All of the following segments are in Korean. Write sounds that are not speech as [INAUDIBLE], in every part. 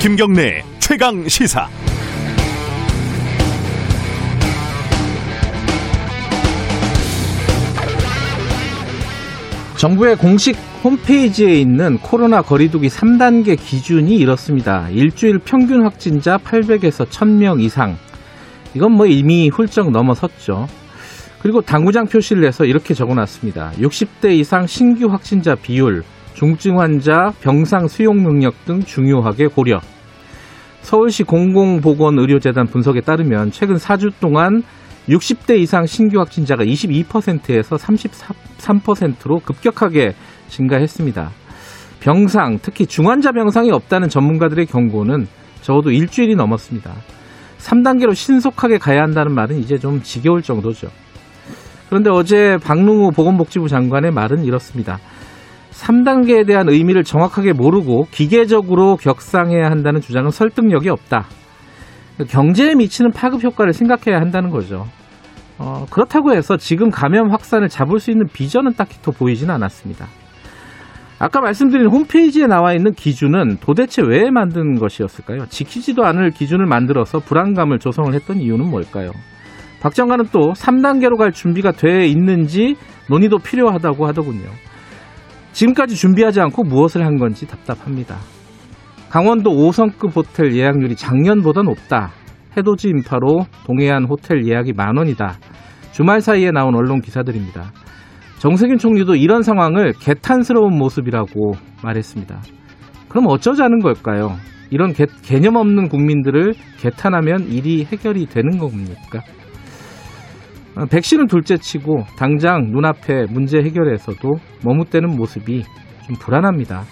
김경래 최강 시사. 정부의 공식 홈페이지에 있는 코로나 거리두기 3단계 기준이 이렇습니다. 일주일 평균 확진자 800에서 1000명 이상. 이건 뭐 이미 훌쩍 넘어섰죠. 그리고 당구장 표시를 내서 이렇게 적어놨습니다. 60대 이상 신규 확진자 비율, 중증 환자 병상 수용 능력 등 중요하게 고려. 서울시 공공보건의료재단 분석에 따르면 최근 4주 동안 60대 이상 신규 확진자가 22%에서 33%로 급격하게 증가했습니다. 병상, 특히 중환자 병상이 없다는 전문가들의 경고는 적어도 일주일이 넘었습니다. 3단계로 신속하게 가야 한다는 말은 이제 좀 지겨울 정도죠. 그런데 어제 박능우 보건복지부 장관의 말은 이렇습니다. 3단계에 대한 의미를 정확하게 모르고 기계적으로 격상해야 한다는 주장은 설득력이 없다. 경제에 미치는 파급 효과를 생각해야 한다는 거죠. 어, 그렇다고 해서 지금 감염 확산을 잡을 수 있는 비전은 딱히 더 보이지는 않았습니다. 아까 말씀드린 홈페이지에 나와 있는 기준은 도대체 왜 만든 것이었을까요? 지키지도 않을 기준을 만들어서 불안감을 조성을 했던 이유는 뭘까요? 박 장관은 또 3단계로 갈 준비가 돼 있는지 논의도 필요하다고 하더군요. 지금까지 준비하지 않고 무엇을 한 건지 답답합니다. 강원도 5성급 호텔 예약률이 작년보다 높다. 해돋이 인파로 동해안 호텔 예약이 만 원이다. 주말 사이에 나온 언론 기사들입니다. 정세균 총리도 이런 상황을 개탄스러운 모습이라고 말했습니다. 그럼 어쩌자는 걸까요? 이런 개, 개념 없는 국민들을 개탄하면 일이 해결이 되는 겁니까? 어, 백신은 둘째치고 당장 눈앞에 문제 해결에서도 머뭇대는 모습이 좀 불안합니다.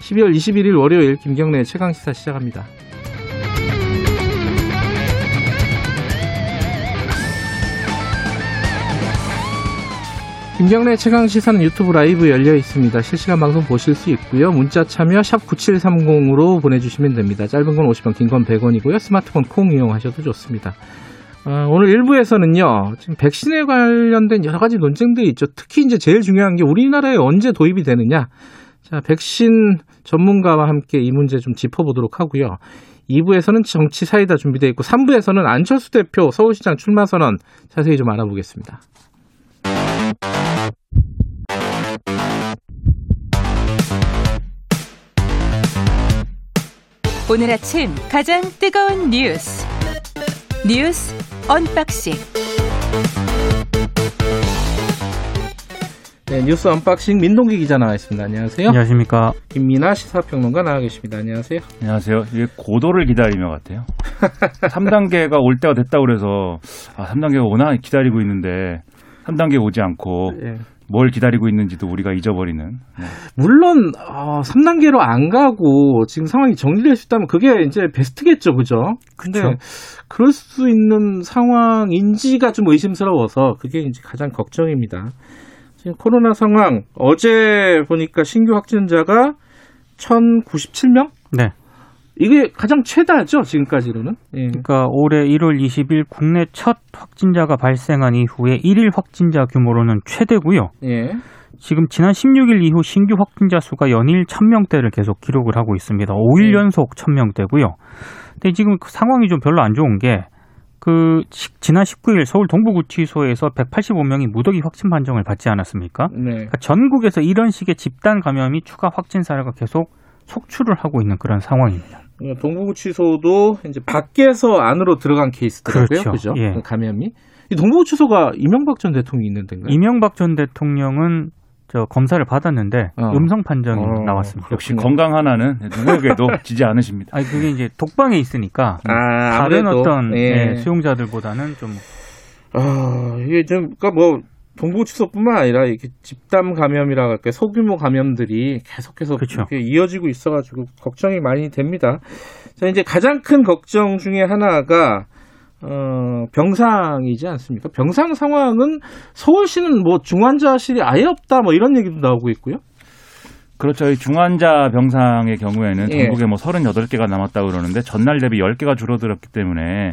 12월 21일 월요일 김경래 최강 시사 시작합니다. 김경래 최강 시사는 유튜브 라이브 열려 있습니다. 실시간 방송 보실 수 있고요. 문자 참여 샵 9730으로 보내주시면 됩니다. 짧은 건 50원, 긴 건 100원이고요. 스마트폰 콩 이용하셔도 좋습니다. 어, 오늘 1부에서는요, 지금 백신에 관련된 여러 가지 논쟁들이 있죠. 특히 이제 제일 중요한 게 우리나라에 언제 도입이 되느냐. 자, 백신 전문가와 함께 이 문제 좀 짚어보도록 하고요. 2부에서는 정치 사이다 준비되어 있고 3부에서는 안철수 대표 서울시장 출마 선언 자세히 좀 알아보겠습니다. 오늘 아침 가장 뜨거운 뉴스 뉴스 unboxing 네, 뉴스 unboxing 민동기 기자 나와 있습니다. 안녕하세요. 안녕하십니까. 김민아 시사평론가 나와 계십니다. 안녕하세요. 안녕하세요. 이게 고도를 기다리며 같아요. [LAUGHS] 3단계가 올 때가 됐다고 그래서 아, 3단계가 오나 기다리고 있는데 3단계 오지 않고 예. 뭘 기다리고 있는지도 우리가 잊어버리는. 네. 물론 어, 3단계로 안 가고 지금 상황이 정리될 수 있다면 그게 이제 베스트겠죠, 그죠? 근데 그쵸. 그럴 수 있는 상황인지가 좀 의심스러워서 그게 이제 가장 걱정입니다. 지금 코로나 상황 어제 보니까 신규 확진자가 1,097명? 네. 이게 가장 최다죠, 지금까지로는. 예. 그러니까 올해 1월 20일 국내 첫 확진자가 발생한 이후에 1일 확진자 규모로는 최대고요. 예. 지금 지난 16일 이후 신규 확진자 수가 연일 1000명대를 계속 기록을 하고 있습니다. 5일 네. 연속 1000명대고요. 근데 지금 그 상황이 좀 별로 안 좋은 게 그 지난 19일 서울 동부구치소에서 185명이 무더기 확진 판정을 받지 않았습니까? 네. 그러니까 전국에서 이런 식의 집단 감염이 추가 확진 사례가 계속 속출을 하고 있는 그런 상황입니다. 어, 동부구치소도 이제 밖에서 안으로 들어간 케이스더라고요. 그렇죠. 그죠? 예. 감염이. 이 동부구치소가 이명박 전 대통령이 있는 데인가요? 이명박 전 대통령은 저 검사를 받았는데 어. 음성 판정이 어, 나왔습니다. 역시 건강 하나는 누구에게도 [LAUGHS] 지지 않으십니다. 아니 그게 이제 독방에 있으니까 아, 다른 아무래도, 어떤 예. 예, 수용자들보다는 좀 아, 이게 좀, 그니까 뭐, 동부구치소뿐만 아니라 이렇게 집단 감염이라 할까 소규모 감염들이 계속해서 그쵸. 이렇게 이어지고 있어가지고 걱정이 많이 됩니다. 자, 이제 가장 큰 걱정 중에 하나가 어, 병상이지 않습니까? 병상 상황은 서울시는 뭐 중환자실이 아예 없다 뭐 이런 얘기도 나오고 있고요. 그렇죠. 이 중환자 병상의 경우에는 예. 전국에 뭐 38개가 남았다고 그러는데 전날 대비 10개가 줄어들었기 때문에 예,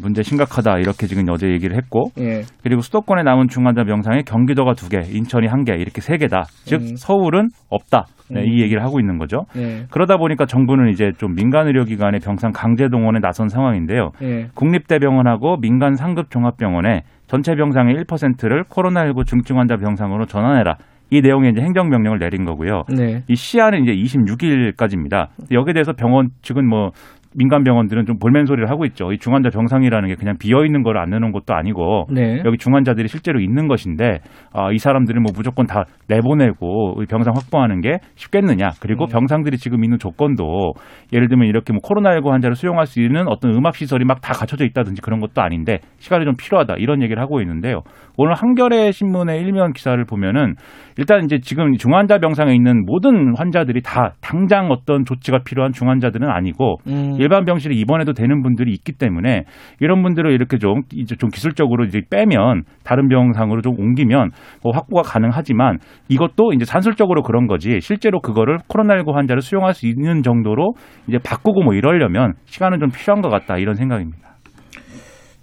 문제 심각하다 이렇게 지금 어제 얘기를 했고 예. 그리고 수도권에 남은 중환자 병상이 경기도가 두 개, 인천이 한 개 이렇게 세 개다. 즉 음. 서울은 없다. 네, 음. 이 얘기를 하고 있는 거죠. 예. 그러다 보니까 정부는 이제 좀 민간 의료기관의 병상 강제 동원에 나선 상황인데요. 예. 국립대병원하고 민간 상급 종합병원에 전체 병상의 1%를 코로나19 중증 환자 병상으로 전환해라. 이 내용의 이제 행정명령을 내린 거고요. 네. 이 시한은 이제 26일까지입니다. 여기에 대해서 병원 측은 뭐 민간 병원들은 좀 볼멘 소리를 하고 있죠. 이 중환자 병상이라는 게 그냥 비어 있는 걸 안 내놓은 것도 아니고 네. 여기 중환자들이 실제로 있는 것인데 아, 이 사람들을 뭐 무조건 다 내보내고 이 병상 확보하는 게 쉽겠느냐. 그리고 음. 병상들이 지금 있는 조건도 예를 들면 이렇게 뭐 코로나19 환자를 수용할 수 있는 어떤 음압 시설이 막 다 갖춰져 있다든지 그런 것도 아닌데 시간이 좀 필요하다 이런 얘기를 하고 있는데요. 오늘 한겨레 신문의 일면 기사를 보면은 일단 이제 지금 중환자 병상에 있는 모든 환자들이 다 당장 어떤 조치가 필요한 중환자들은 아니고 음. 일반 병실에 입원해도 되는 분들이 있기 때문에 이런 분들을 이렇게 좀 이제 좀 기술적으로 이제 빼면 다른 병상으로 좀 옮기면 뭐 확보가 가능하지만 이것도 이제 산술적으로 그런 거지 실제로 그거를 코로나19 환자를 수용할 수 있는 정도로 이제 바꾸고 뭐 이러려면 시간은 좀 필요한 것 같다 이런 생각입니다.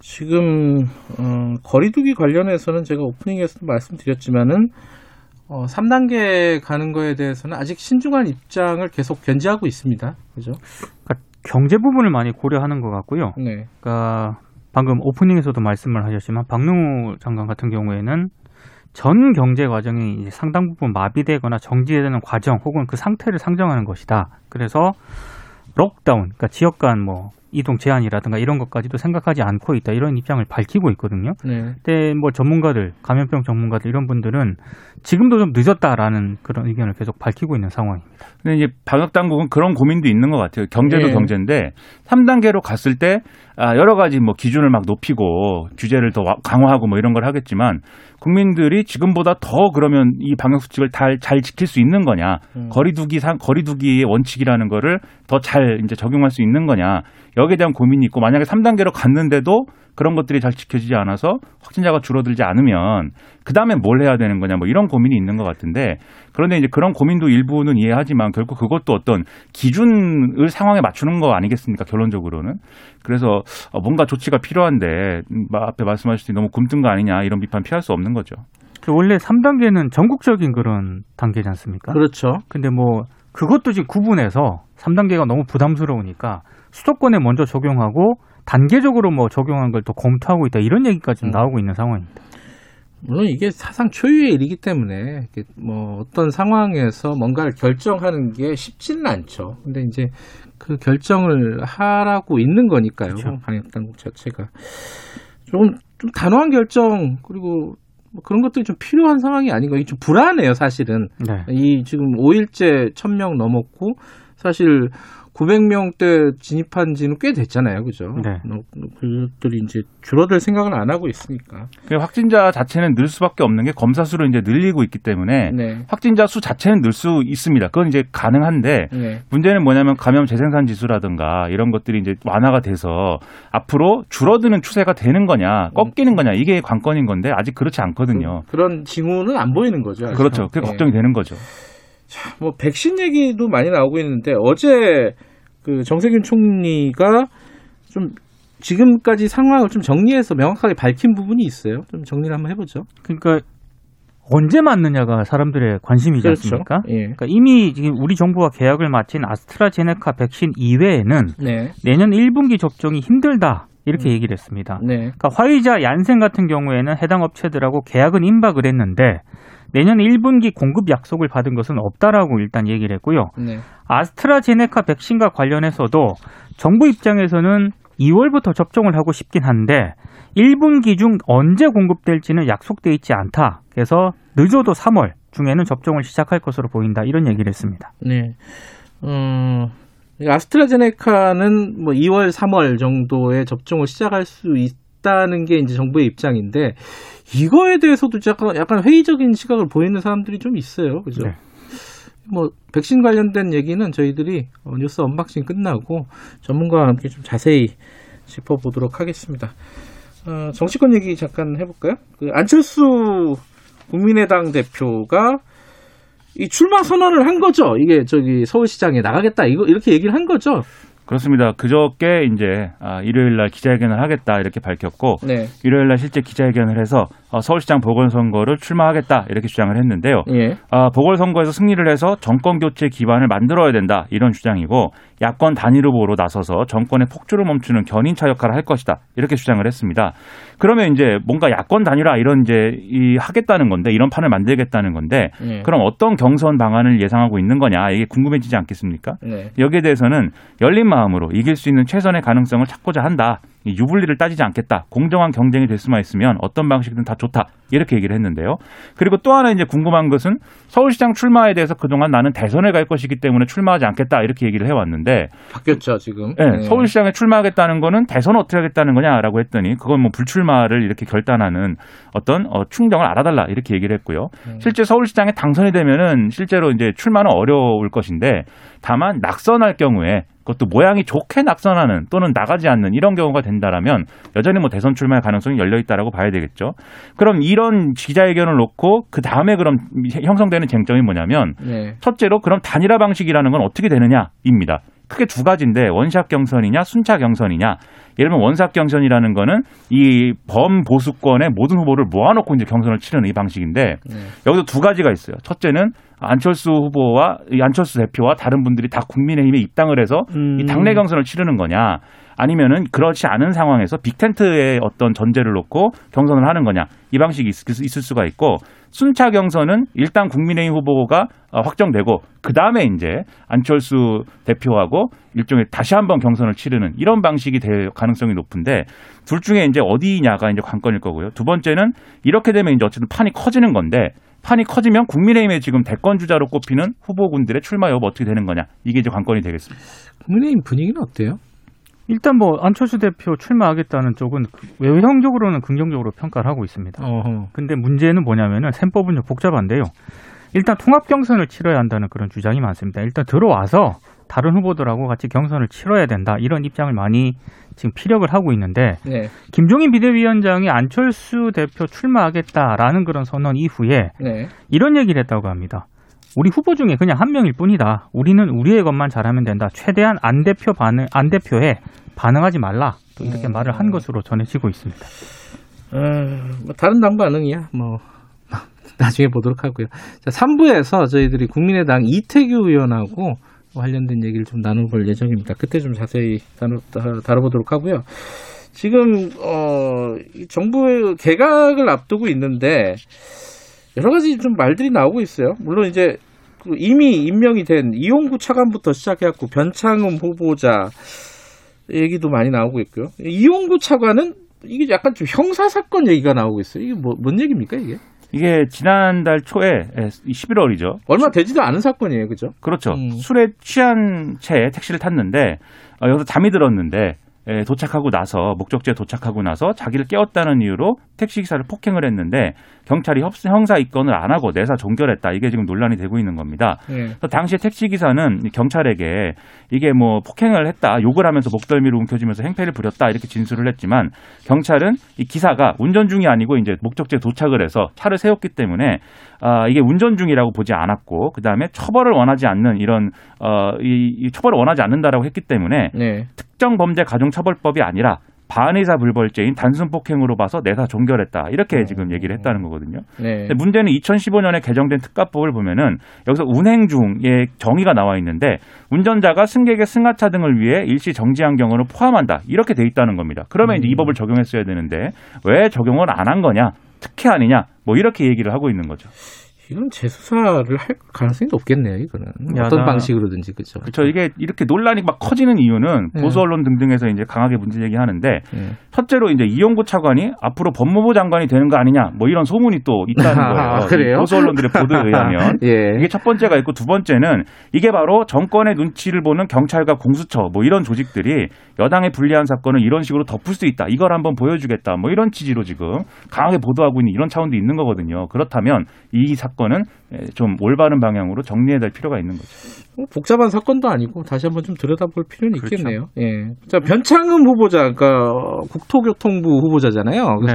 지금 어, 거리두기 관련해서는 제가 오프닝에서도 말씀드렸지만은 어, 3단계 가는 거에 대해서는 아직 신중한 입장을 계속 견지하고 있습니다. 그죠? 그러니까 경제 부분을 많이 고려하는 것 같고요. 네. 그러니까 방금 오프닝에서도 말씀을 하셨지만 박능우 장관 같은 경우에는 전 경제 과정이 상당 부분 마비되거나 정지되는 과정 혹은 그 상태를 상정하는 것이다. 그래서 록다운, 그러니까 지역 간 뭐 이동 제한이라든가 이런 것까지도 생각하지 않고 있다. 이런 입장을 밝히고 있거든요. 네. 근데 뭐 전문가들, 감염병 전문가들 이런 분들은 지금도 좀 늦었다라는 그런 의견을 계속 밝히고 있는 상황입니다. 근데 이제 방역 당국은 그런 고민도 있는 것 같아요. 경제도 예. 경제인데 3단계로 갔을 때 아, 여러 가지 뭐 기준을 막 높이고 규제를 더 와- 강화하고 뭐 이런 걸 하겠지만 국민들이 지금보다 더 그러면 이 방역 수칙을 잘, 잘 지킬 수 있는 거냐 음. 거리두기 상 거리두기의 원칙이라는 거를 더 잘 이제 적용할 수 있는 거냐 여기에 대한 고민이 있고 만약에 3단계로 갔는데도 그런 것들이 잘 지켜지지 않아서 확진자가 줄어들지 않으면 그 다음에 뭘 해야 되는 거냐 뭐 이런 고민이 있는 것 같은데 그런데 이제 그런 고민도 일부는 이해하지만 결국 그것도 어떤 기준을 상황에 맞추는 거 아니겠습니까 결론적으로는 그래서 어, 뭔가 조치가 필요한데 음, 앞에 말씀하셨듯이 너무 굼뜬 거 아니냐 이런 비판 피할 수 없는 거죠. 그 원래 3단계는 전국적인 그런 단계지 않습니까? 그렇죠. 근데 뭐 그것도 지금 구분해서 3단계가 너무 부담스러우니까 수도권에 먼저 적용하고 단계적으로 뭐 적용한 걸 또 검토하고 있다 이런 얘기까지 좀 음. 나오고 있는 상황입니다. 물론 이게 사상 초유의 일이기 때문에 뭐 어떤 상황에서 뭔가를 결정하는 게 쉽지는 않죠. 근데 이제 그 결정을 하라고 있는 거니까요. 그렇죠. 방역 당국 자체가 조금 좀 단호한 결정 그리고 뭐 그런 것들이 좀 필요한 상황이 아닌가. 이게 좀 불안해요, 사실은. 네. 이 지금 5일째 1000명 넘었고 사실 900명대 진입한 지는 꽤 됐잖아요. 그죠? 네. 어, 그것들이 이제 줄어들 생각은 안 하고 있으니까. 그 확진자 자체는 늘 수밖에 없는 게 검사 수를 이제 늘리고 있기 때문에 네. 확진자 수 자체는 늘 수 있습니다. 그건 이제 가능한데 네. 문제는 뭐냐면 감염 재생산 지수라든가 이런 것들이 이제 완화가 돼서 앞으로 줄어드는 추세가 되는 거냐 꺾이는 거냐 이게 관건인 건데 아직 그렇지 않거든요. 그, 런 징후는 안 보이는 거죠. 아직. 그렇죠. 그게 예. 걱정이 되는 거죠. 뭐 백신 얘기도 많이 나오고 있는데 어제 그 정세균 총리가 좀 지금까지 상황을 좀 정리해서 명확하게 밝힌 부분이 있어요. 좀 정리를 한번 해보죠. 그러니까 언제 맞느냐가 사람들의 관심이지 않습니까? 예. 그러니까 이미 지금 우리 정부가 계약을 마친 아스트라제네카 백신 이외에는 네. 내년 1분기 접종이 힘들다 이렇게 얘기를 했습니다. 네. 그러니까 화이자 얀센 같은 경우에는 해당 업체들하고 계약은 임박을 했는데 내년 1분기 공급 약속을 받은 것은 없다라고 일단 얘기를 했고요. 네. 아스트라제네카 백신과 관련해서도 정부 입장에서는 2월부터 접종을 하고 싶긴 한데 1분기 중 언제 공급될지는 약속돼 있지 않다. 그래서 늦어도 3월 중에는 접종을 시작할 것으로 보인다. 이런 얘기를 했습니다. 네. 어, 아스트라제네카는 뭐 2월, 3월 정도에 접종을 시작할 수 있 다는 게 이제 정부의 입장인데 이거에 대해서도 약간, 약간 회의적인 시각을 보이는 사람들이 좀 있어요. 그죠? 네. 뭐 백신 관련된 얘기는 저희들이 어, 뉴스 unboxing 끝나고 전문가와 함께 좀 자세히 짚어보도록 하겠습니다. 어, 정치권 얘기 잠깐 해볼까요? 그 안철수 국민의당 대표가 이 출마 선언을 한 거죠. 이게 저기 서울시장에 나가겠다 이거 이렇게 얘기를 한 거죠. 그렇습니다. 그저께 이제 아, 일요일 날 기자회견을 하겠다 이렇게 밝혔고 네. 일요일 날 실제 기자회견을 해서 어, 서울시장 보궐선거를 출마하겠다 이렇게 주장을 했는데요. 예. 아, 보궐선거에서 승리를 해서 정권 교체 기반을 만들어야 된다 이런 주장이고 야권 단일 후보로 나서서 정권의 폭주를 멈추는 견인차 역할을 할 것이다 이렇게 주장을 했습니다. 그러면 이제 뭔가 야권 단일화 이런 이제 이 하겠다는 건데 이런 판을 만들겠다는 건데 예. 그럼 어떤 경선 방안을 예상하고 있는 거냐 이게 궁금해지지 않겠습니까? 네. 여기에 대해서는 열린 마음으로 이길 수 있는 최선의 가능성을 찾고자 한다. 이 유불리를 따지지 않겠다. 공정한 경쟁이 될 수만 있으면 어떤 방식이든 다 좋다. 이렇게 얘기를 했는데요. 그리고 또 하나 이제 궁금한 것은 서울시장 출마에 대해서 그동안 나는 대선에 갈 것이기 때문에 출마하지 않겠다. 이렇게 얘기를 해왔는데 바뀌었죠 지금. 네, 네. 서울시장에 출마하겠다는 거는 대선 어떻게 하겠다는 거냐라고 했더니 그건 뭐 불출마를 이렇게 결단하는 어떤 어, 충정을 알아달라 이렇게 얘기를 했고요. 음. 실제 서울시장에 당선이 되면은 실제로 이제 출마는 어려울 것인데 다만 낙선할 경우에 그것도 모양이 좋게 낙선하는 또는 나가지 않는 이런 경우가 된다라면 여전히 뭐 대선 출마의 가능성이 열려 있다라고 봐야 되겠죠. 그럼 이런 기자회견을 놓고 그 다음에 그럼 형성되는 쟁점이 뭐냐면 네. 첫째로 그럼 단일화 방식이라는 건 어떻게 되느냐입니다. 크게 두 가지인데 원샷 경선이냐 순차 경선이냐. 예를 들면 원샷 경선이라는 거는 이 범보수권의 모든 후보를 모아놓고 이제 경선을 치르는 이 방식인데 네. 여기도 두 가지가 있어요. 첫째는 안철수 후보와 이 안철수 대표와 다른 분들이 다 국민의힘에 입당을 해서 음. 이 당내 경선을 치르는 거냐 아니면은 그렇지 않은 상황에서 빅텐트의 어떤 전제를 놓고 경선을 하는 거냐 이 방식이 있, 있을 수가 있고 순차 경선은 일단 국민의힘 후보가 어, 확정되고 그 다음에 이제 안철수 대표하고 일종의 다시 한번 경선을 치르는 이런 방식이 될 가능성이 높은데 둘 중에 이제 어디냐가 이제 관건일 거고요. 두 번째는 이렇게 되면 이제 어쨌든 판이 커지는 건데 판이 커지면 국민의힘의 지금 대권 주자로 꼽히는 후보군들의 출마 여부 어떻게 되는 거냐 이게 이제 관건이 되겠습니다. 국민의힘 분위기는 어때요? 일단 뭐 안철수 대표 출마하겠다는 쪽은 그 외형적으로는 긍정적으로 평가를 하고 있습니다. 어허. 근데 문제는 뭐냐면은 셈법은 좀 복잡한데요. 일단 통합 경선을 치러야 한다는 그런 주장이 많습니다. 일단 들어와서 다른 후보들하고 같이 경선을 치러야 된다 이런 입장을 많이 지금 피력을 하고 있는데 네. 김종인 비대위원장이 안철수 대표 출마하겠다라는 그런 선언 이후에 네. 이런 얘기를 했다고 합니다. 우리 후보 중에 그냥 한 명일 뿐이다. 우리는 우리의 것만 잘하면 된다. 최대한 안 대표 반응 안 대표에 반응하지 말라. 또 이렇게 음. 말을 한 것으로 전해지고 있습니다. 어, 뭐 다른 당 반응이야. 뭐 [LAUGHS] 나중에 보도록 하고요. 자, 3부에서 저희들이 국민의당 이태규 의원하고 관련된 얘기를 좀 나눠볼 예정입니다. 그때 좀 자세히 다뤄, 다- 다뤄보도록 하고요. 지금 어, 이 정부의 개각을 앞두고 있는데 여러 가지 좀 말들이 나오고 있어요. 물론 이제 그 이미 임명이 된 이용구 차관부터 시작해갖고 변창흠 후보자 얘기도 많이 나오고 있고요. 이용구 차관은 이게 약간 좀 형사 사건 얘기가 나오고 있어요. 이게 뭐, 뭔 얘기입니까 이게? 이게 지난달 초에 11월이죠. 얼마 되지도 않은 사건이에요, 그죠? 그렇죠. 음. 술에 취한 채 택시를 탔는데 어, 여기서 잠이 들었는데 에, 도착하고 나서 목적지에 도착하고 나서 자기를 깨웠다는 이유로 택시 기사를 폭행을 했는데 경찰이 협- 형사 입건을 안 하고 내사 종결했다. 이게 지금 논란이 되고 있는 겁니다. 예. 그래서 당시에 택시 기사는 경찰에게 이게 뭐 폭행을 했다, 욕을 하면서 목덜미를 움켜쥐면서 행패를 부렸다 이렇게 진술을 했지만 경찰은 이 기사가 운전 중이 아니고 이제 목적지에 도착을 해서 차를 세웠기 때문에 아 이게 운전 중이라고 보지 않았고 그 다음에 처벌을 원하지 않는 이런 어 이 이 처벌을 원하지 않는다라고 했기 때문에 네. 특정 범죄 가중처벌법이 아니라 반의사 불벌죄인 단순 폭행으로 봐서 내사 종결했다 이렇게 지금 얘기를 했다는 거거든요. 네. 근데 문제는 2015년에 개정된 특가법을 보면은 여기서 운행 중의 정의가 나와 있는데 운전자가 승객의 승하차 등을 위해 일시 정지한 경우를 포함한다 이렇게 돼 있다는 겁니다. 그러면 이제 이 법을 적용했어야 되는데 왜 적용을 안 한 거냐? 특혜 아니냐? 뭐 이렇게 얘기를 하고 있는 거죠. 이건 재수사를 할 가능성이 높겠네요, 이거는. 어떤 야당- 방식으로든지, 그죠? 그렇죠. 이게 이렇게 논란이 막 커지는 이유는 네. 보수 언론 등등에서 이제 강하게 문제 제기하는데 예. 첫째로 이제 이용구 차관이 앞으로 법무부 장관이 되는 거 아니냐 뭐 이런 소문이 또 있다는 [LAUGHS] 거예요. 아, 그래요? 이 보수 언론들의 보도에 의하면 [LAUGHS] 예. 이게 첫 번째가 있고 두 번째는 이게 바로 정권의 눈치를 보는 경찰과 공수처 뭐 이런 조직들이 여당에 불리한 사건을 이런 식으로 덮을 수 있다. 이걸 한번 보여주겠다. 뭐 이런 취지로 지금 강하게 보도하고 있는 이런 차원도 있는 거거든요. 그렇다면 이 사건 은 좀 올바른 방향으로 정리해야 될 필요가 있는 거죠. 뭐 복잡한 사건도 아니고 다시 한번 좀 들여다볼 필요는 그렇죠. 있겠네요. 예. 자, 변창흠 후보자, 그러니까 어, 국토교통부 후보자잖아요. 그 네.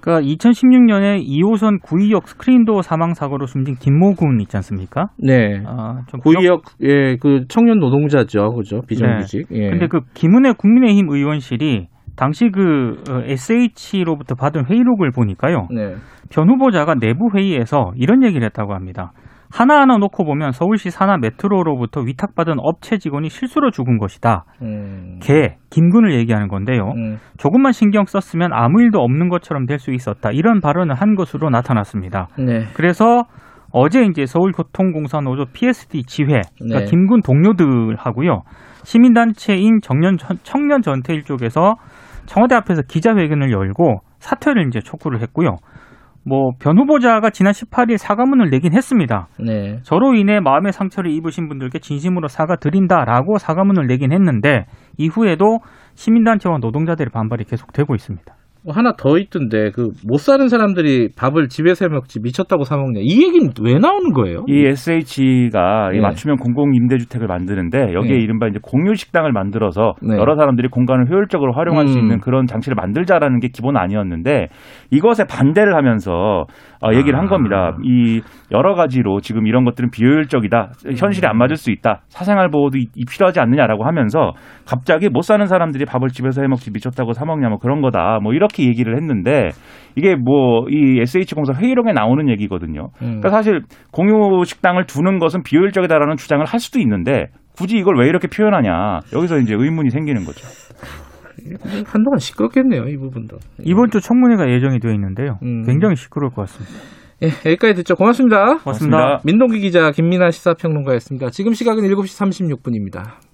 그러니까 2016년에 2호선 구의역 스크린도어 사망 사고로 숨진 김모군 있지 않습니까? 네. 아, 좀 구의역 예, 그 청년 노동자죠. 그죠? 비정규직. 예. 근데 그 김은혜 국민의힘 의원실이 당시 그 어, SH로부터 받은 회의록을 보니까요. 네. 변 후보자가 내부 회의에서 이런 얘기를 했다고 합니다. 하나하나 놓고 보면 서울시 산하 메트로로부터 위탁받은 업체 직원이 실수로 죽은 것이다. 음. 개, 김군을 얘기하는 건데요. 음. 조금만 신경 썼으면 아무 일도 없는 것처럼 될 수 있었다. 이런 발언을 한 것으로 나타났습니다. 네. 그래서 어제 이제 서울교통공사 노조 PSD 지회, 그러니까 네. 김군 동료들하고요. 시민단체인 청년, 청년 전태일 쪽에서 청와대 앞에서 기자회견을 열고 사퇴를 이제 촉구를 했고요. 뭐, 변 후보자가 지난 18일 사과문을 내긴 했습니다. 네. 저로 인해 마음의 상처를 입으신 분들께 진심으로 사과드린다라고 사과문을 내긴 했는데 이후에도 시민단체와 노동자들의 반발이 계속되고 있습니다. 뭐 하나 더 있던데 그 못 사는 사람들이 밥을 집에서 해 먹지 미쳤다고 사 먹냐. 이 얘기는 왜 나오는 거예요? 이 SH가 네. 맞춤형 공공 임대주택을 만드는데 여기에 네. 이른바 이제 공유 식당을 만들어서 네. 여러 사람들이 공간을 효율적으로 활용할 수 음. 있는 그런 장치를 만들자라는 게 기본 아니었는데 이것에 반대를 하면서 어, 얘기를 한 아. 겁니다. 이 여러 가지로 지금 이런 것들은 비효율적이다, 현실에 안 맞을 수 있다, 사생활 보호도 이- 이 필요하지 않느냐라고 하면서 갑자기 못 사는 사람들이 밥을 집에서 해 먹지 미쳤다고 사 먹냐 뭐 그런 거다, 뭐 이렇게 얘기를 했는데 이게 뭐 이 SH 공사 회의록에 나오는 얘기거든요. 음. 그러니까 사실 공유 식당을 두는 것은 비효율적이다라는 주장을 할 수도 있는데 굳이 이걸 왜 이렇게 표현하냐 여기서 이제 의문이 생기는 거죠. 한동안 시끄럽겠네요, 이 부분도. 이번 주 청문회가 예정이 되어 있는데요. 음. 굉장히 시끄러울 것 같습니다. 예, 여기까지 듣죠. 고맙습니다. 고맙습니다. 고맙습니다. 민동기 기자, 김민아 시사평론가였습니다. 지금 시각은 7시 36분입니다.